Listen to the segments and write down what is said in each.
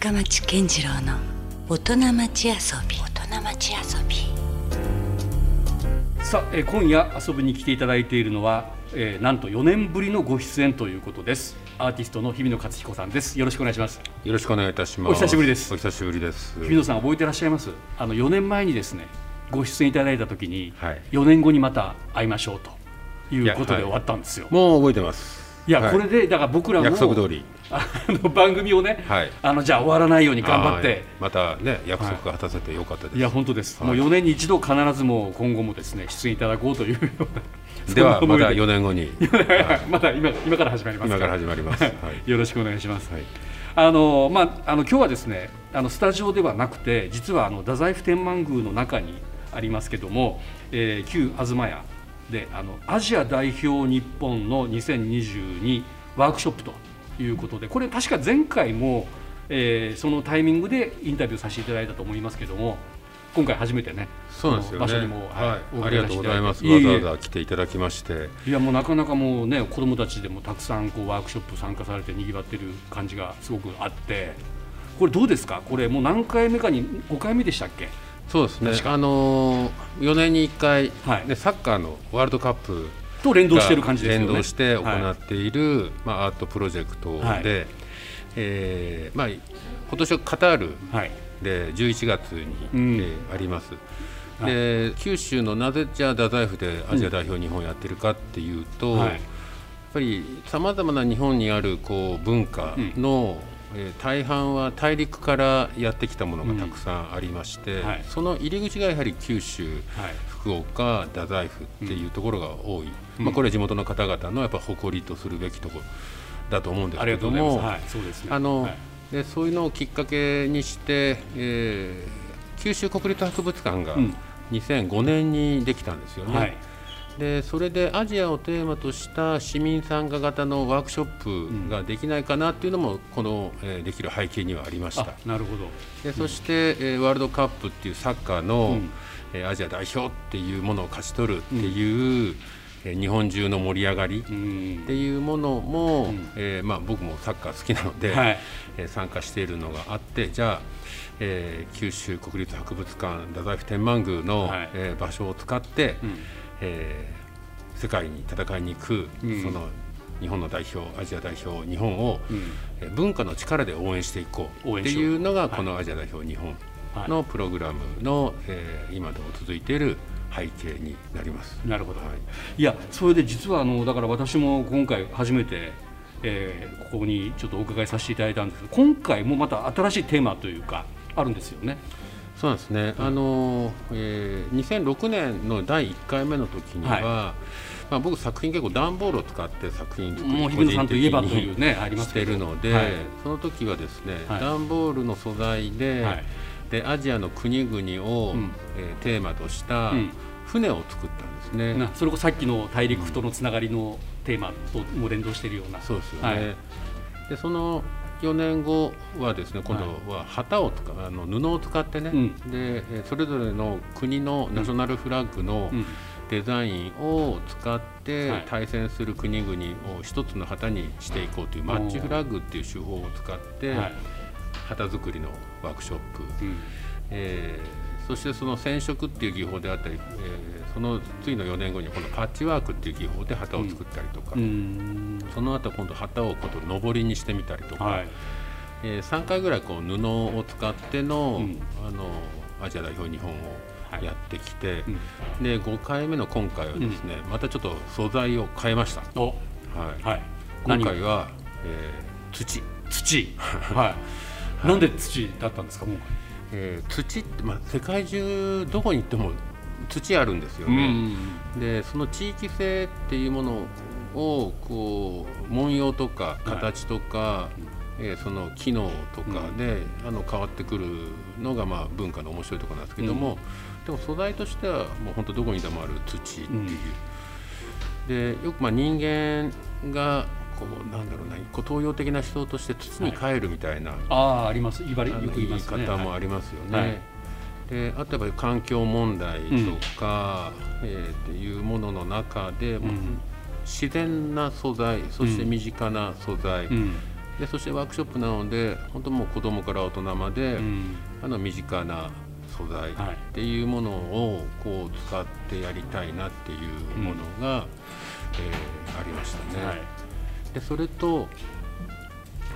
深町健次郎の大人町遊び。大人町遊び。さあ、えー今夜遊びに来ていただいているのは、えーなんと4年ぶりのご出演ということです。アーティストの日比野勝彦さんです。よろしくお願いします。よろしくお願いいたします。お久しぶりです。お久しぶりです。日比野さん覚えてらっしゃいます？あの4年前にですねご出演いただいた時に、はい。4年後にまた会いましょうということで終わったんですよ。もう覚えてます。いや、はい。これでだから僕らも約束通り。あの番組をね、はい。あのじゃあ終わらないように頑張っはい。てまたね約束が果たせてよかったです。いや本当です、はい。もう4年に一度必ずもう今後もですね出演いただこうというようなではまたそんな思い4年後に。また今今から始まります今から始まります。はい。よろしくお願いします。はい。あのまああの今日はですねあのスタジオではなくて実はあの太宰府天満宮の中にありますけども、えー旧東屋であのアジア代表日本の2022ワークショップということでこれ確か前回も、えーそのタイミングでインタビューさせていただいたと思いますけども今回初めてねそうなんですよね。場所にも、はい。おありがとうございます。わざわざ来ていただきまして。いやもうなかなかもうね子どもたちでもたくさんこうワークショップ参加されてにぎわってる感じがすごくあってこれどうですか？これもう何回目かに5回目でしたっけ？そうですね。あのー4年に1回はい。ねサッカーのワールドカップと連動してる感じですよね。連動して行はい。っている、まあ、アートプロジェクトで、はい。えーまあ、今年はカタールはい。で11月に、うん。えーあります。はい。で九州のなぜじゃあ太宰府でアジア代表日本やってるかっていうと、はい。やっぱりさまざまな日本にあるこう文化の、えー大半は大陸からやってきたものがたくさんありまして、はいその入り口がやはり九州はい。福岡太宰府っていうところが多い、まあ、これは地元の方々のやっぱ誇りとするべきところだと思うんですけどもそうい。ういうのをきっかけにして、えー九州国立博物館がうん。2005年にできたんですよね。はいでそれでアジアをテーマとした市民参加型のワークショップができないかなっていうのもこの、えーできる背景にはありました。あ。なるほど。でそして、えーワールドカップっていうサッカーの、うん。えーアジア代表っていうものを勝ち取るっていう、えー日本中の盛り上がりうっんていうものも、うん。えーまあ、僕もサッカー好きなので、はい。えー参加しているのがあってじゃあ、えー九州国立博物館太宰府天満宮の、はい。えー場所を使って、うんえー世界に戦いに行く、うん。その日本の代表アジア代表日本を、うん。えー文化の力で応援していこうっていうのがはい。このアジア代表日本はい。のプログラムの、えー今でも続いている背景になります。なるほど、はい。い、やそれで実はあのだから私も今回初めて、えーここにちょっとお伺いさせていただいたんです今回もまた新しいテーマというかあるんですよね。そうですね、あのえー2006年の第1回目の時には、はい。まあ、僕作品結構段ボールを使って作品作りもう日比野さんといえばというねありましてるので、はい。その時はですね、はい。段ボールの素材で,、はい。でアジアの国々を、うん。えーテーマとしたうん。船を作ったんですね。なそれこそさっきの大陸とのつながりのテーマとも連動しているような。そうですよね、はい。でその4年後はですね今度は旗を使う、あの布を使ってね、うん。でえーそれぞれの国のナショナルフラッグのうん。デザインを使ってはい。対戦する国々を一つの旗にしていこうというマッチフラッグっていう手法を使ってはい。旗作りのワークショップ、うん。えーそしてその染色っていう技法であったり、えーその次の4年後にこのパッチワークっていう技法で旗を作ったりとか、うん。その後今度旗を今度上りにしてみたりとか、はい。えー3回ぐらいこう布を使っての,、うん。あのアジア代表日本をはいやってきて、うん。で5回目の今回はですね、またちょっと素材を変えました、お。はい。はい。今何回は、えー土、土。はい、なんで土だったんですか今回？えー土って、まあ、世界中どこに行っても土あるんですよね、でその地域性っていうものをこう文様とか形とか、えーその機能とかで、あの変わってくるのがまあ文化の面白いところなんですけども、でも素材としてはもう本当どこにでもある土っていう、でよくまあ人間がこうなんだろうなこう東洋的な思想として土に帰るみたいな、あああります言われよく言いますね。言い方もありますよね。はいであとやっぱり環境問題とか、えーっていうものの中で、ん自然な素材そして身近な素材、うんでそしてワークショップなので本当もう子供から大人まで、あの身近な素材っていうものをこう使ってやりたいなっていうものが、えーありましたね。はいでそれと、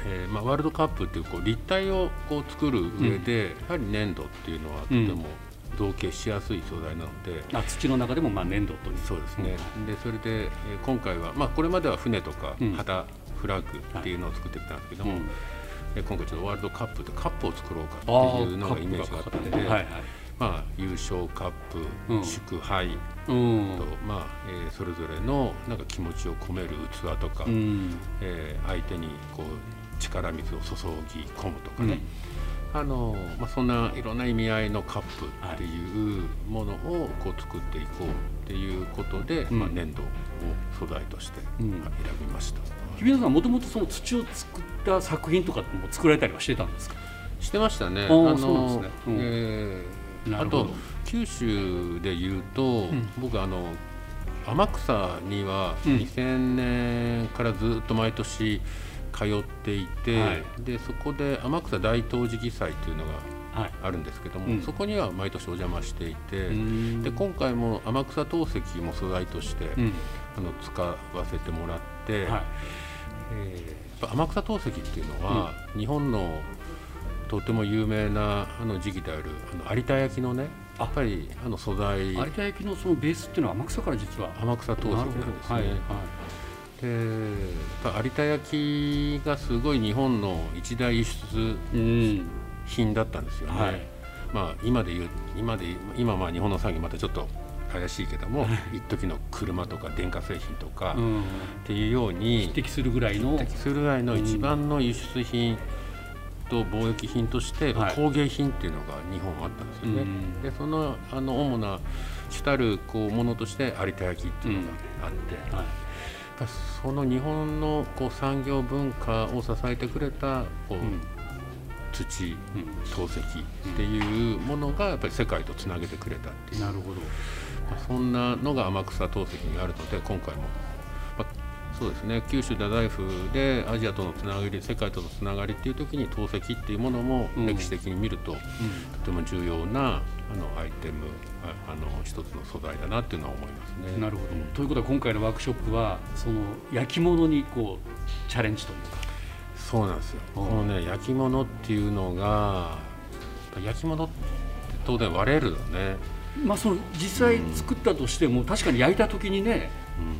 えーまあ、ワールドカップっていうこう立体をこう作る上で、やはり粘土っていうのはとても造形しやすい素材なので。あ土の中でもまあ粘土という。そうですね、でそれで、えー今回は、まあ、これまでは船とかうん。旗、フラッグっていうのを作ってきたんですけども、うんで今回ちょっとワールドカップってカップを作ろうかあっていうのがイメージがあったので、はいはいまあ、優勝カップ、うん。祝杯うん。と、まあえーそれぞれのなんか気持ちを込める器とか、うん。えー相手にこう力水を注ぎ込むとかね、あのまあ、そんないろんな意味合いのカップっていうものをこう作っていこうっていうことで、うん。まあ、粘土を素材としてうん。選びました、日比野さんもともとその土を作った作品とかも作られたりはしてたんですか？してましたね。ーそうなんですね。うん。えーあと九州で言うと、ん。僕あの天草にはうん。2000年からずっと毎年通っていて、はい。でそこで天草大陶磁器祭というのがはい。あるんですけども、うん。そこには毎年お邪魔していて、ん。で今回も天草陶石も素材として、うん。あの使わせてもらって、はい。えー天草陶石っていうのは、日本のとても有名なあの時期であるあの有田焼のねやっぱりあの素材。有田焼のそのベースっていうのは天草から実は天草陶石なんですね。はい。はいでやっぱ有田焼がすごい日本の一大輸出うん。品だったんですよね。はい。まあ今で言う今で今まあ日本の産業またちょっと怪しいけども、一時の車とか電化製品とか、っうん。ていうように匹敵するぐらいの。匹敵するぐらいの一番の輸出品と貿易品としてはい。工芸品っていうのが日本はあったんですよね。うん。でそのあの主な主たるこうものとして有田焼っていうのがあって、はい。やっぱその日本のこう産業文化を支えてくれたこう、うん。土うん。陶石っていうものがやっぱり世界とつなげてくれたっていう、なるほど。まあそんなのが天草陶石にあるので今回も、まあそうですね。九州太宰府でアジアとのつながり世界とのつながりっていう時に陶石っていうものもうん。歴史的に見ると、とても重要なあのアイテムああの一つの素材だなっていうのは思いますね。なるほど。ということは今回のワークショップはその焼き物にこうチャレンジというか。そうなんですよ。うん。このね焼き物っていうのが焼き物って当然割れるよね。まあその実際作ったとしても確かに焼いた時にね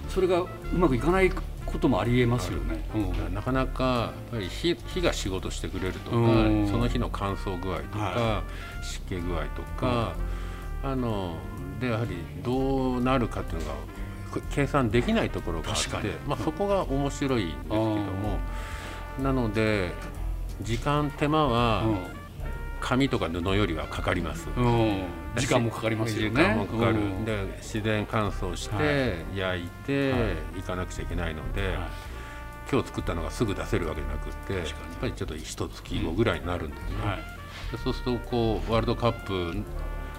それがうまくいかないこともありえますよね。うん。なかなかやっぱり火火が仕事してくれるとか、うん。その日の乾燥具合とか、は湿気具合とか、あのでやはりどうなるかっていうのがこ計算できないところがあってまあ、そこが面白いんですけども。なので時間手間は紙とか布よりはかかります。うん。うん時間もかかりますよね。時間もかかる、うん。で自然乾燥して、はい。焼いて、はい。い、かなくちゃいけないので、はい。今日作ったのがすぐ出せるわけじゃなくってやっぱりちょっと一月後ぐらいになるんですね、はい。でそうするとこうワールドカップ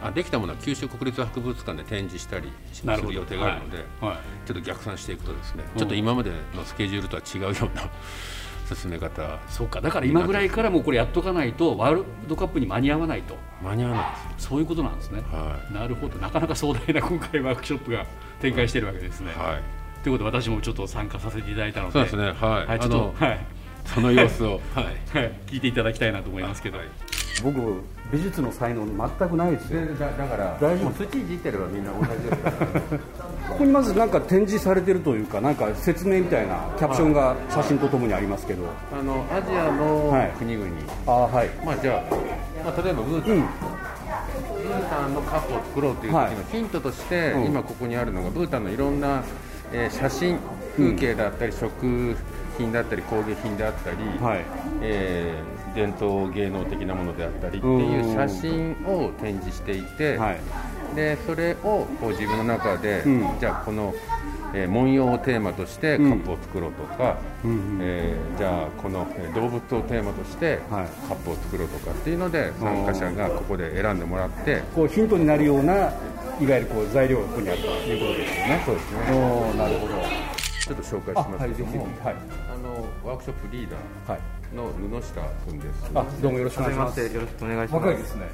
あできたものは九州国立博物館で展示したりする予定があるので、はいはい。ちょっと逆算していくとですね、うん。ちょっと今までのスケジュールとは違うような進め方。そうか。だから今ぐらいからもうこれやっとかないとワールドカップに間に合わないと。間に合わないですそういうことなんですね。よはなるほど。なかなか壮大な今回ワークショップが展開しているわけですね。い、はい、ということで私もちょっと参加させていただいたので。そうですね。はい、はい、ちょあっとのはいその様子を。はい。はい。聞いていただきたいなと思いますけど、はい。僕美術の才能全くないですよ。だだから大丈夫。土いじってればみんな同じですから。ここにまずなんか展示されてるというかなんか説明みたいなキャプションが写真とともにありますけど。あのアジアのはい国々、ああはい。まあじゃあ、まあ、例えばブータン、うん。ブータンのカップを作ろうという時はい。のヒントとして、うん。今ここにあるのがブータンのいろんな、えー写真風景だったり、食品だったり工芸品であったり、はい。えー伝統芸能的なものであったりっていう写真を展示していて、はい。でそれをこう自分の中で、うん。じゃあこの、えー文様をテーマとしてカップを作ろうとか、うんうん。えーじゃあこのえー動物をテーマとしてはい。カップを作ろうとかっていうので参加者がここで選んでもらってこうヒントになるようないわゆるこう材料がここにあるということですよね。そうですね。なるほどちょっと紹介しますけども、はいあのワークショップリーダはいーの布下君です。あどうもよろしくお願いします。よろしくお願いします。若いですね。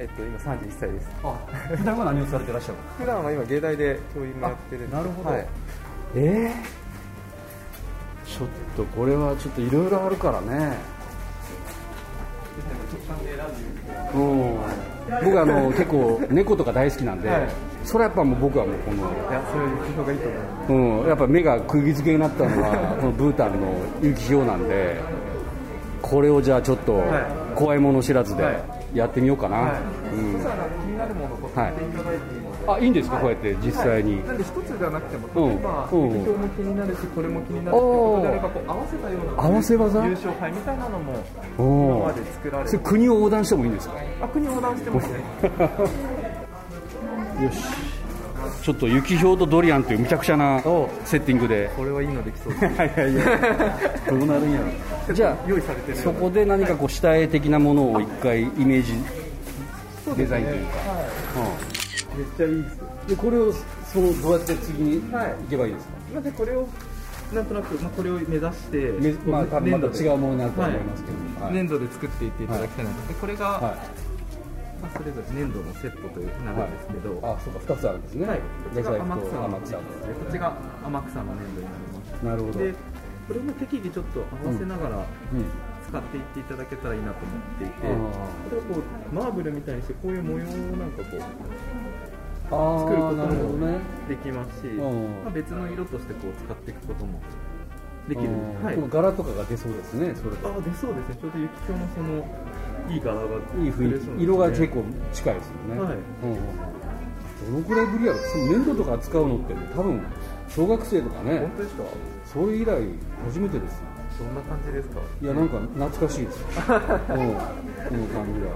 えっと今31歳です。あ普段は何をされてらっしゃる普段は今芸大で教員もやってるんです。なるほど。はい。えー、ちょっとこれはちょっといろいろあるからね。うん。僕あの結構猫とか大好きなんで、それはやっぱもう僕はもうこのいやそういうがいいと思います。うん、やっぱ目が釘付けになったのは このブータンの雪氷なんでこれをじゃあちょっとは怖いもの知らずではやってみようかな、はい。うん。気になるものはい。買っていただいていいので。あいいんですか？こうやって実際に、なんで一つじゃなくても、うん。例えば、うん。も気になるし、これも気になるっていうことであれば、こう合わせたような合わせ技？優勝杯みたいなのも今まで作られて。それ、国を横断してもいいんですか？あ国横断してもいいです。よし。ちょっと雪氷とドリアンというむちゃくちゃなセッティングで。これはいいのできそうです。いやいやどうなるんやろ。じゃ用意されてるあそこで何かこう下絵的なものを一回イメージデザインというか。めっちゃいいです。でこれをそのどうやって次にいけばいいですか、まずこれをなんとなく、まあ、これを目指して、めまあ多分また違うものになるとははい思いますけど、はい。粘土で作っていっていただきたいなと、でこれが、はいまあ、それぞれ粘土のセットというなるんですけど、あそうか2つあるんですね、はい、こっちが天草のと天草こっちが天草の粘土になります。なるほど、でこれも適宜ちょっと合わせながらうん、使っていっていただけたらいいなと思っていて、あー。これをこうマーブルみたいにしてこういう模様をなんかこうあ作ることもね。できますし、ん。まあ、別の色としてこう使っていくこともできる、うん。はい。この柄とかが出そうですねそれ。であ出そうですね。ちょうど雪鏡のそのいい柄がいい雰囲気色が結構近いですよね、はい。うんうんどのくらいぶりやろその粘土とか扱うのって、ね、多分小学生とかね本当ですか？それ以来初めてですどん。な感じですか？いやなんか懐かしいですよ、うん、この感じは。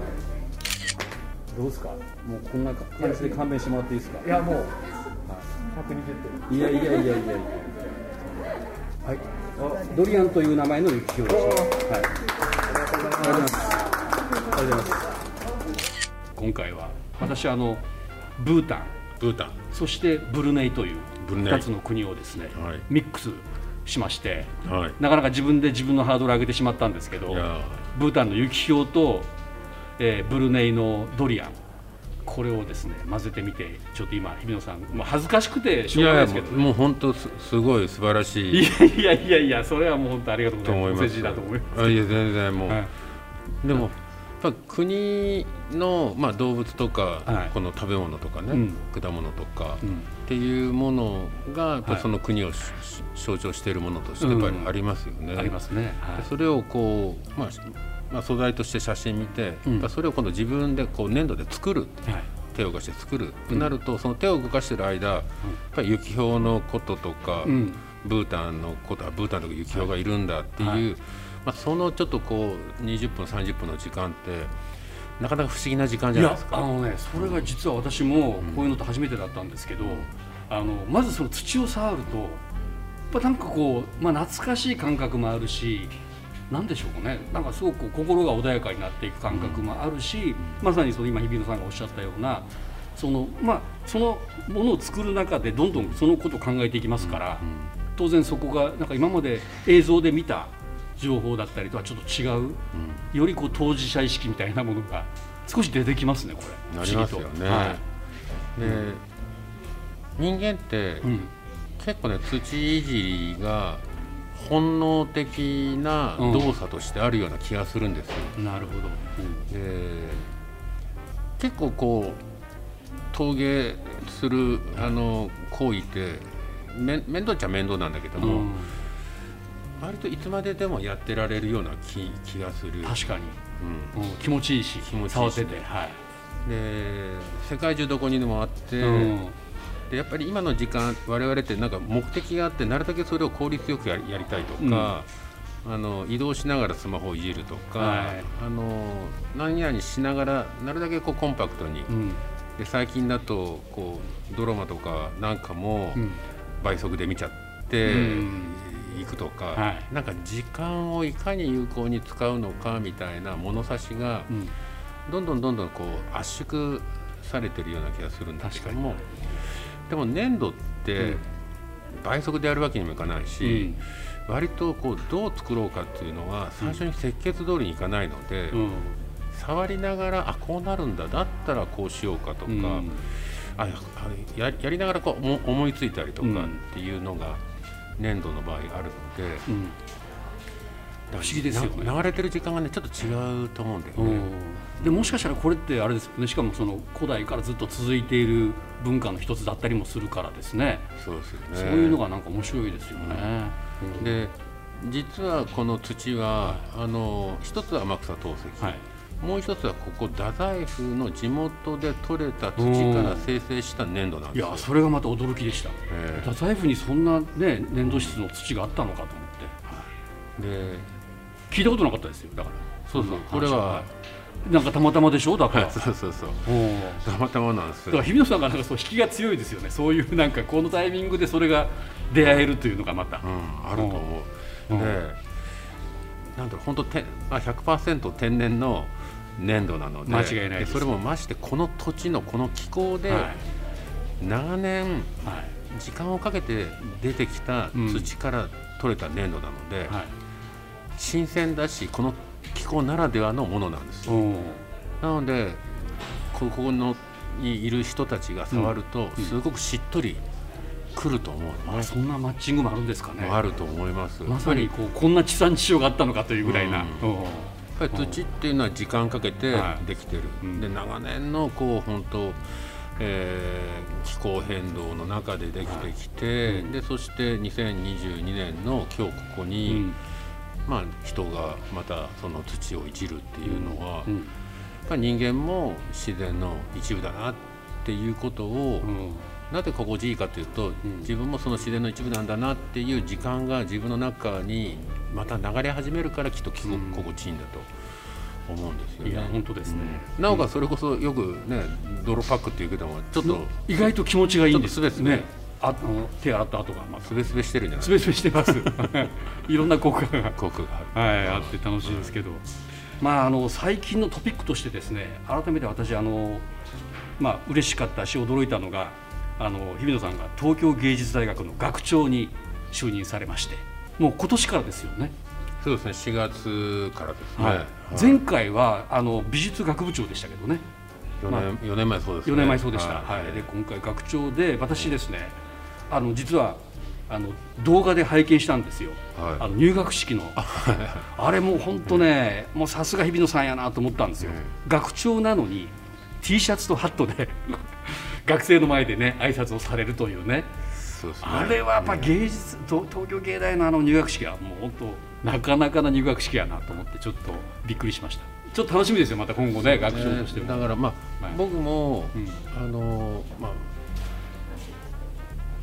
どうですか？もうこんな感じで勘弁してもらっていいですか？いやもうは120点。いいやいやいやいやいや。はい。ドリアンという名前の雪氷ですはい。ありがとうございますありがとうございます。今回は私あのブータン。ブータン。そしてブルネイというブルネイ。2つの国をですね、はい。ミックスしましてはい。なかなか自分で自分のハードル上げてしまったんですけどブータンの雪氷と、えーブルネイのドリアンこれをですね混ぜてみてちょっと今日比野さんもう恥ずかしくてしいょうがないやいやですけどもう本当すすごい素晴らしい。いやいやいやいやそれはもう本当ありがとうごとざいます。いだと思います。あいや全然もう、はい。でもぱ国のまあ動物とか、はい。この食べ物とかね、うん。果物とか、うん。っていうものがやっぱはい。その国をし、象徴しているものとしてやっぱりありますよね。ありますね、はでそれをこう、まあしまあ、素材として写真見て、うん。それを今度自分でこう粘土で作るいはい。手を動かして作るってなると、その手を動かしてる間、やっぱり雪氷のこととか、うん。ブータンのことはブータンとか雪氷がいるんだっていう、はいまあ、そのちょっとこう20分30分の時間ってなかなか不思議な時間じゃないですか。あのねそれが実は私もこういうのって初めてだったんですけど、あのまずその土を触るとやっぱなんかこう、まあ、懐かしい感覚もあるしなんでしょうかね。なんかすごく心が穏やかになっていく感覚もあるし、まさにその今日比野さんがおっしゃったようなその,、まあ、そのものを作る中でどんどんそのことを考えていきますから、当然そこがなんか今まで映像で見た情報だったりとはちょっと違う、よりこう当事者意識みたいなものが少し出てきますねこれ。なりますよね。はい。で人間ってうん。結構ね土いじりが本能的な動作としてあるような気がするんですよ。なるほど、で結構こう陶芸するあの行為ってめ面倒っちゃ面倒なんだけども、うん割といつまででもやってられるような気気がする。確かに、うん。うん気持ちいいし気持ちいいし。触ってて。はい、で世界中どこにでもあって、うん。でやっぱり今の時間我々ってなんか目的があってなるだけそれを効率よくやりやりたいとか、あの移動しながらスマホをいじるとか、はいあの何々しながらなるだけこうコンパクトに、うん。で最近だとこうドラマとかなんかもうん。倍速で見ちゃってうんいくとか、はい。なんか時間をいかに有効に使うのかみたいな物差しがうん。どんどんどんどんこう圧縮されてるような気がするんだけどもでも粘土って倍速でやるわけにもいかないし、割とこうどう作ろうかっていうのは最初に設計図通りにいかないので、うん。触りながらあこうなるんだだったらこうしようかとか、うん。あやりながらこう思思いついたりとかうんっていうのが粘土の場合あるので、うん。不思議ですよね。な流れてる時間がねちょっと違うと思うんだよね。でもしかしたらこれってあれですよね。しかもその古代からずっと続いている文化の一つだったりもするからですね。そうですよね。そういうのがなんか面白いですよね。うん。で実はこの土は、あの一つは天草陶石、はいもう一つはここ太宰府の地元で採れた土から生成した粘土なんいですよ。やそれがまた驚きでした。え太宰府にそんなね粘土質の土があったのかと思って。えで聞いたことなかったですよ。だから。そうそう。んな話これは、なんかたまたまでしょ？だから、はい、そうそうそう。たまたまなんですだから日比野さんがなんかそう引きが強いですよね。そういうなんかこのタイミングでそれが出会えるというのがまた、うん、あると思う。うん。で、なんだろう、本当て、まあ、100%天然の粘土なので、間違いないです。それもましてこの土地のこの気候で、はい。長年はい。時間をかけて出てきた土から取れた粘土なので、はい。新鮮だしこの気候ならではのものなんですなのでここのにいる人たちが触ると、うん。すごくしっとりくると思う。のねあそんなマッチングもあるんですかね。あると思います。まさにこうこんな地産地消があったのかというぐらいな、ぱり土っていうのは時間かけてはい。できてる、うん。で長年のこう本当、えー気候変動の中でできてきて、うん。でそして2022年の今日ここうに、ん。まあ、人がまたその土をいじるっていうのは、うん。やっぱり人間も自然の一部だなっていうことを、うんなぜ心地いいかというと、ん。自分もその自然の一部なんだなっていう時間が自分の中にまた流れ始めるからきっと心地いいんだと思うんですよね。いや本当ですね、うん。なおかつそれこそよくね泥パックっていうけどもちょっと意外と気持ちがいいんです。ちょっとスベスベ。ね。ああの手洗った後がまた。すべすべしてるんじゃない？スベスベしてます。いろんな効果が。効果が。はい、あって楽しいですけど、まあ、あの最近のトピックとしてですね改めて私あの、まあ嬉しかったし驚いたのがあの日比野さんが東京芸術大学の学長に就任されましてもう今年からですよね、そうですね。4月からですね。はい。はい。前回はあの美術学部長でしたけどね。四年四年前そうですね。4年前そうでした、ははい。で今回学長で私ですねあの実はあの動画で拝見したんですよ、はい。あの入学式の。あれもう本当ね、もうさすが日比野さんやなと思ったんですよ、う学長なのに T シャツとハットで学生の前でね挨拶をされるというね。ね。あれはやっぱ芸術東東京芸大のあの入学式はもう本当なかなかな入学式やなと思ってちょっとびっくりしました。ちょっと楽しみですよまた今後ね学長としても、だからまあ、はい。僕も、うんあのまあ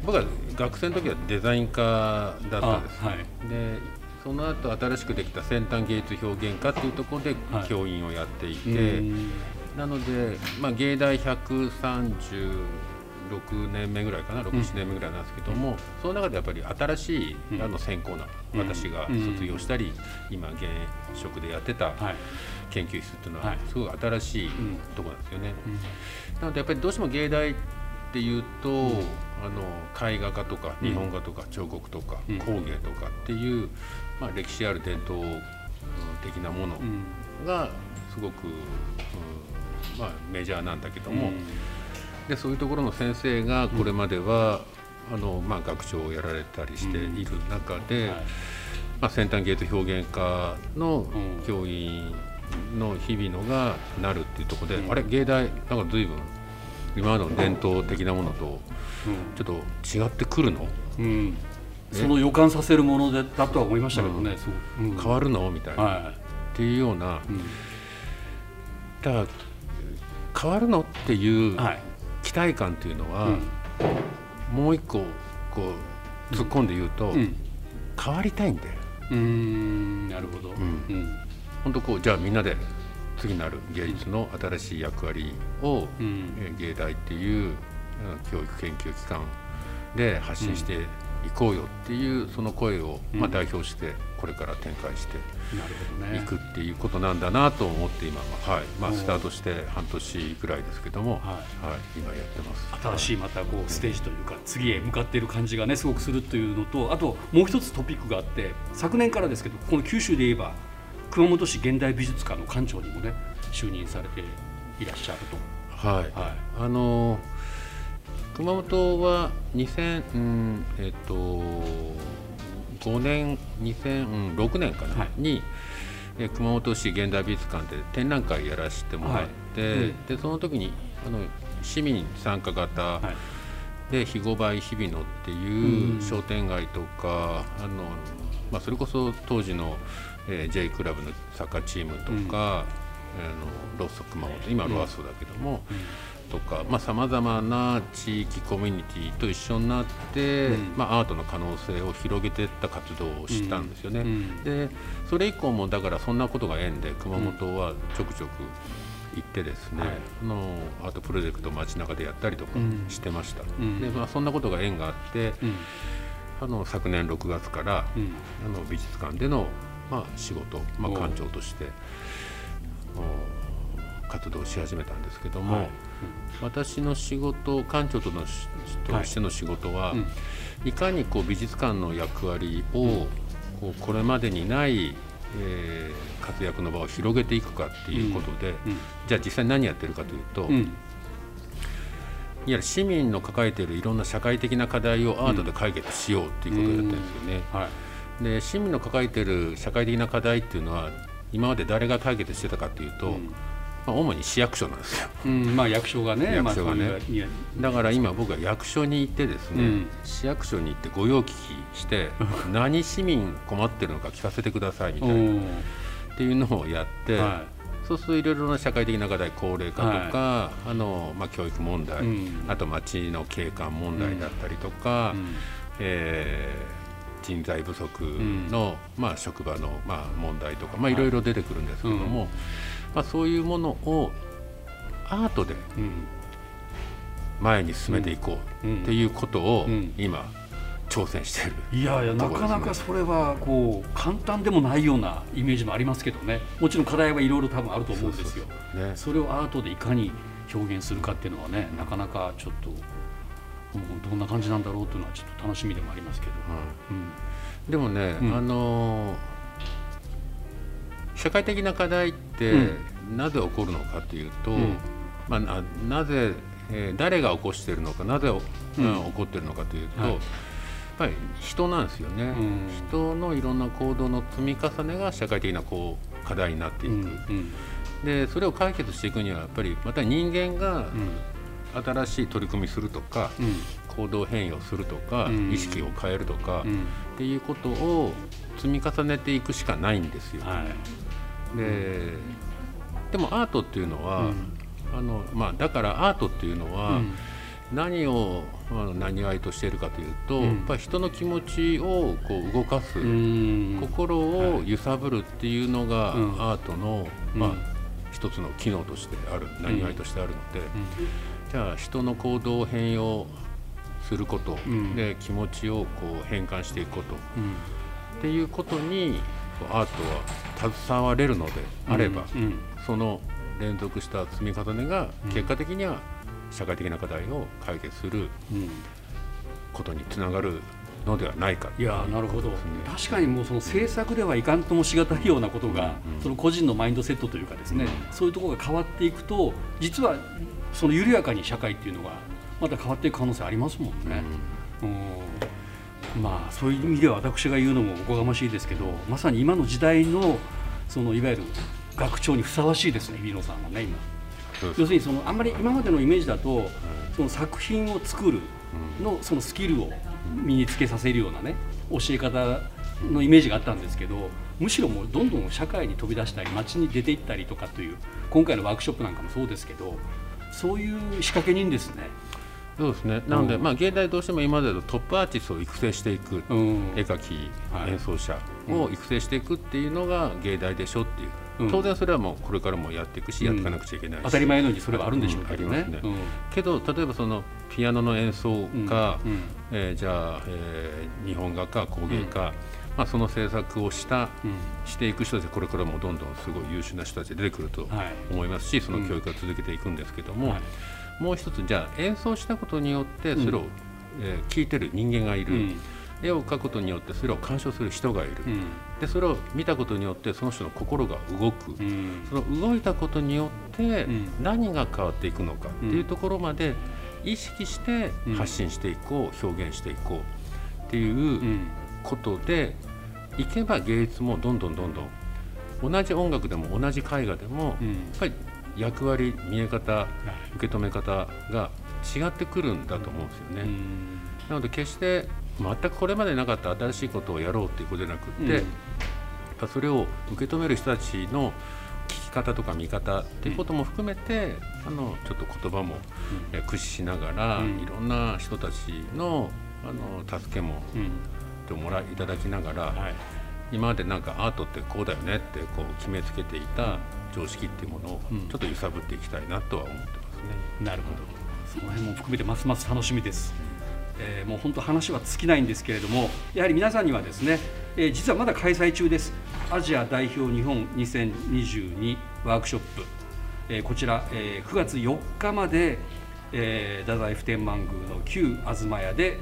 僕は学生の時はデザイン科だったんです、あはい。でその後新しくできた先端芸術表現科っていうところではい。教員をやっていて、うんなので、まあ、芸大136年目ぐらいかな67年目ぐらいなんですけども、その中でやっぱり新しい、うん。あの専攻なうん。私が卒業したり、今現職でやってたはい。研究室っていうのははい。すごい新しいん。ところなんですよね。うん。なのでやっぱりどうしても芸大っていうと、あの絵画家とか日本画とか彫刻とかうん。工芸とかっていう、まあ、歴史ある伝統うん的なものうん。がすごく、うんまあ、メジャーなんだけども、でそういうところの先生がこれまでは、あのまあ、学長をやられたりしている中で、はい。まあ、先端芸術表現科のうん。教員の日々のがなるっていうところで、うん。あれ芸大なんか随分今までの伝統的なものとうん。ちょっと違ってくるの？うん、その予感させるものでだとは思いましたけどね、そう。うん。変わるの？みたいな、はっていうような。うん。だ変わるの？っていうはい。期待感っていうのは、うん。もう一個こう突っ込んで言うと、うん。変わりたいんだよ。うーんなるほど、ん。うん。本当こうじゃあみんなで次なる芸術の新しい役割を、うん。えー芸大っていううん教育研究機関で発信して行こうよっていうその声を、まあ、代表してこれから展開していくっていうことなんだなと思って今は、はい。まあ、スタートして半年ぐらいですけども、はい。今やってます。新しいまたこうステージというか次へ向かっている感じがねすごくするというのとあともう一つトピックがあって昨年からですけどこの九州で言えば熊本市現代美術館の館長にもね就任されていらっしゃると。はい、はい。あの熊本は2000、うんえっと5年2006年かな、はい。にえ熊本市現代美術館で展覧会やらせてもらって、はい。うん。でその時にあの市民参加型はい。で肥後梅日比野ってうん。いう商店街とか、あのまあ、それこそ当時の、えー J クラブのサッカーチームとか、あのローソク熊本今ロアソだけども、とかさまざ、まな地域コミュニティと一緒になって、うん。まあ、アートの可能性を広げていった活動をしたんですよね。うん。でそれ以降もだからそんなことが縁で熊本はちょくちょく行ってですね、はい。あのアートプロジェクトを街中でやったりとかうんしてました、うん。でまあ、そんなことが縁があって、うん。あの昨年6月から、うん。あの美術館での、まあ、仕事、まあ、館長としてお活動し始めたんですけども、はい私の仕事館長とのしとしての仕事は、うん。いかにこう美術館の役割を、こうこれまでにない、えー活躍の場を広げていくかっていうことで、うん。じゃあ実際何やってるかというと、うん。いわゆる市民の抱えているいろんな社会的な課題をアートで解決しようっていうことをやってるんですよね。はい。で市民の抱えている社会的な課題っていうのは今まで誰が解決してたかというと、うんまあ、主に市役所なんですよ。うんまあ役所がね役所がね。まあだから今僕は役所に行ってですね、うん。市役所に行って御用聞きして何市民困ってるのか聞かせてくださいみたいなおっていうのをやって、はそうするといろいろな社会的な課題高齢化とか、あのまあ、教育問題、うん。あと町の景観問題だったりとか、うん。えー人材不足の、まあ、職場の、まあ、問題とか、まあ、いろいろ出てくるんですけども、うんまあ、そういうものをアートでうん前に進めていこううん。っていうことをうん。今挑戦している。いやいやなかなかそれはこう簡単でもないようなイメージもありますけどね。もちろん課題はいろいろ多分あると思うんですよ。ね。それをアートでいかに表現するかっていうのはねなかなかちょっと、うんどんな感じなんだろうっていうのはちょっと楽しみでもありますけど、うん。でもね、うん。あのー社会的な課題ってうなぜ起こるのかというと、うん。まあ、ななぜ、えー誰が起こしているのかなぜ、うん。うん起こっているのかというと、はい。やっぱり人なんですよね、うん。人のいろんな行動の積み重ねが社会的なこう課題になっていく、でそれを解決していくにはやっぱりまた人間がうん。新しい取り組みするとか、うん。行動変容するとか、うん。意識を変えるとか、うん。っていうことを積み重ねていくしかないんですよ。はいででもアートっていうのは、うん。あのまあ、だからアートっていうのは、うん。何をあの何わいとしているかというと、うん。やっぱり人の気持ちをこう動かす、うん。心を揺さぶるっていうのが、うん。アートの、うん。まあ、一つの機能としてある何わいとしてあるので、じゃあ人の行動を変容すること、うん。で気持ちをこう変換していくことうん。っていうことにアートは携われるのであれば、うん。その連続した積み重ねが結果的には社会的な課題を解決するうん。ことにつながるのではないか。いやーなるほど。確かにもうその政策ではいかんともしがたいようなことが、うん。その個人のマインドセットというかですね、うん。そういうところが変わっていくと実はその緩やかに社会っていうのがまた変わっていく可能性ありますもんね。うんまあそういう意味では私が言うのもおこがましいですけどまさに今の時代のそのいわゆる学長にふさわしいですね日野さんはね今。要するにそのあんまり今までのイメージだと、その作品を作るのそのスキルを身につけさせるようなね教え方のイメージがあったんですけどむしろもうどんどん社会に飛び出したり街に出ていったりとかという今回のワークショップなんかもそうですけどそういう仕掛け人ですね。そうですね。なので、うんまあ、芸大どうしても今までのトップアーティストを育成していく、うん。絵描き、はい。演奏者を育成していくっていうのが芸大でしょっていう。うん。当然それはもうこれからもやっていくし、やっていかなくちゃいけないし。当たり前のようにそれはあるんでしょうけどね。ねけど例えばそのピアノの演奏か、うん。うん。えーじゃあ、えー日本画か工芸か、まあ、その制作をした、うん。していく人たちこれからもどんどんすごい優秀な人たち出てくるとはい。思いますし、その教育は続けていくんですけども、はいもう一つじゃあ演奏したことによってそれを、えー聞いてる人間がいる、うん。絵を描くことによってそれを鑑賞する人がいる、うん。でそれを見たことによってその人の心が動く、うん。その動いたことによってうん。何が変わっていくのかっていうところまで意識してうん。発信していこう表現していこうっていううん。ことでいけば芸術もどんどんどんどん同じ音楽でも同じ絵画でもうん。やっぱり役割見え方受け止め方が違ってくるんだと思うんですよね。うん。なので決して全くこれまでなかった新しいことをやろうっていうことじゃなくって、うん。それを受け止める人たちの聞き方とか見方っていうことも含めて、あのちょっと言葉も、え駆使しながら、うん。いろんな人たちのあの助けもうん。てもらいいただきながら、はい今までなんかアートってこうだよねってこう決めつけていた常識っていうものをうん。ちょっと揺さぶっていきたいなとは思ってますね。なるほど。その辺も含めてますます楽しみです、えーもう本当話は尽きないんですけれどもやはり皆さんにはですね、えー実はまだ開催中です。アジア代表日本2022ワークショップ、えーこちら、えー9月4日まで、えー太宰府天満宮の旧東屋で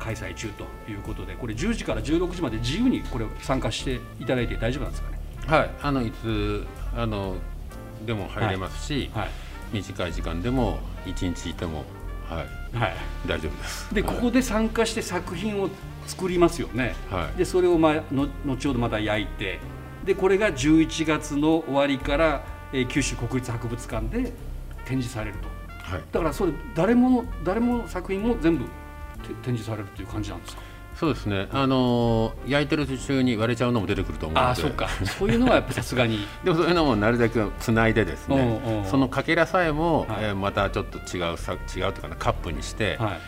開催中ということでこれ10時から16時まで自由にこれ参加していただいて大丈夫なんですかね？はい、あのいつあのでも入れますし、はい。短い時間でも一日いても、はい、はい。大丈夫です。でここで参加して作品を作りますよね、はい。でそれを、まあ、の後ほどまた焼いてでこれが11月の終わりから、えー九州国立博物館で展示されると。はい、だからそれ誰も誰も作品も全部て展示されるという感じなんですか？そうですね。あの焼いてる途中に割れちゃうのも出てくると思うので、ああそうか。そういうのはやっぱさすがに。でもそういうのもなるべくつないでですね、そのかけらさえも、はい。えーまたちょっと違うさ違うというかなカップにして、はい。か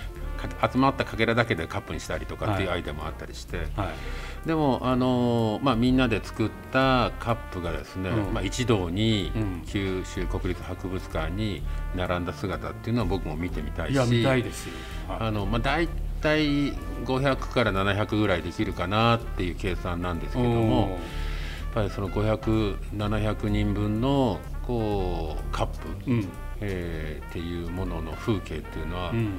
集まったかけらだけでカップにしたりとかっていうはい。アイデアもあったりして、はい。でもあのーまあみんなで作ったカップがですね、うん。まあ一堂にうん。九州国立博物館に並んだ姿っていうのは僕も見てみたいし、いや見たいですよ、はい。あのまあ大体500から700ぐらいできるかなっていう計算なんですけども、やっぱりその500、700人分のこうカップ、うん。えーっていうものの風景っていうのは、うん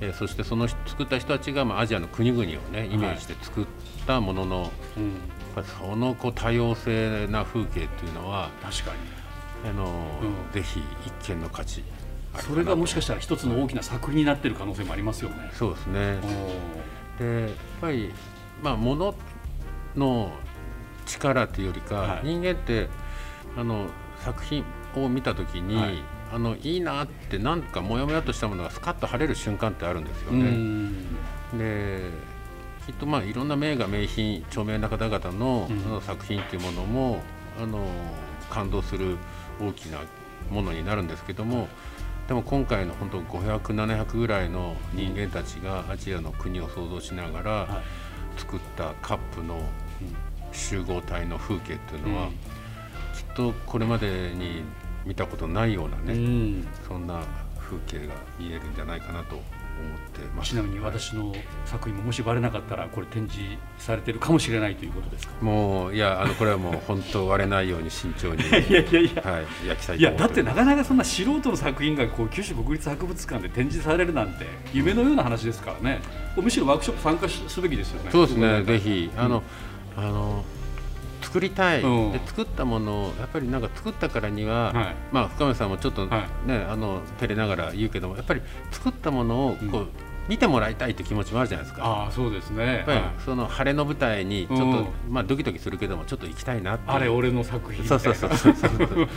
えーそしてその作った人たちが、まあ、アジアの国々をねイメージして作ったものの、うん。やっぱりそのこう多様性な風景っていうのは確かに。あの、うん。ぜひ一見の価値それがもしかしたら一つの大きな作品になってる可能性もありますよね。そうですね。おでやっぱりまあ物の力というよりか、はい。人間ってあの作品を見た時に、はいあのいいなってなんかモヤモヤとしたものがスカッと晴れる瞬間ってあるんですようね。ん。できっとまあいろんな名画名品著名な方々の,、作品っていうものもあの感動する大きなものになるんですけどもでも今回の本当500700ぐらいの人間たちがアジアの国を創造しながらはい。作ったカップの集合体の風景っていうのは、うん。きっとこれまでに見たことないようなね、うん。そんな風景が見えるんじゃないかなと思ってます。ちなみに私の作品ももしバレなかったらこれ展示されてるかもしれないということですか？もういやあのこれはもう本当割れないように慎重に いやいやいや。はい焼きたいいやだってなかなかそんな素人の作品がこう九州国立博物館で展示されるなんて夢のような話ですからね。むしろワークショップ参加しすべきですよね。そうですね。ぜひひあの、あの作りたい、うん。で作ったものをやっぱりなんか作ったからには、はい。まあ深見さんもちょっとね、はあの照れながら言うけどもやっぱり作ったものをこう、うん。見てもらいたいって気持ちもあるじゃないですか。ああそうですね。やっぱりはい。その晴れの舞台にちょっと、うん。まあドキドキするけどもちょっと行きたいなあれ俺の作品。そうそうそうそうそう。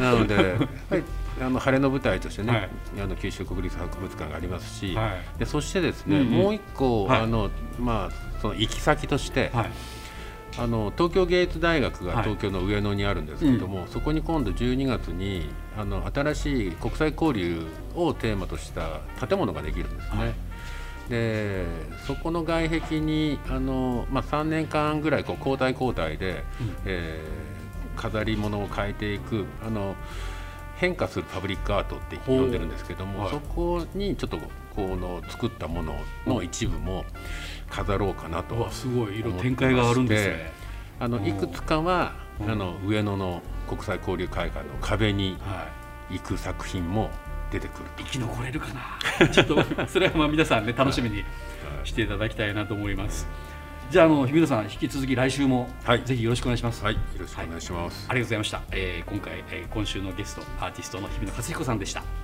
なのでやっぱりあの晴れの舞台としてね、はい。あの九州国立博物館がありますし、はい。でそしてですね、うんうん。もう一個、はい。あのまあその行き先として、はいあの東京芸術大学がはい。東京の上野にあるんですけども、そこに今度12月にあの新しい国際交流をテーマとした建物ができるんですね。はい。でそこの外壁にあの、まあ、3年間ぐらいこう交代交代で、うん。えー飾り物を変えていくあの変化するパブリックアートって呼んでるんですけども、はい。そこにちょっとこの作ったものの一部も飾ろうかなとすごい色展開があるんですね。あのいくつかはうん。あの上野の国際交流会館の壁にはい。行く作品も出てくる生き残れるかな。ちょっとそれはまあ皆さんね楽しみにしていただきたいなと思います。じゃああの日比野さん引き続き来週も、はい。ぜひよろしくお願いします。はい。よろしくお願いします、ありがとうございました、えー今回、えー今週のゲストアーティストの日比野克彦さんでした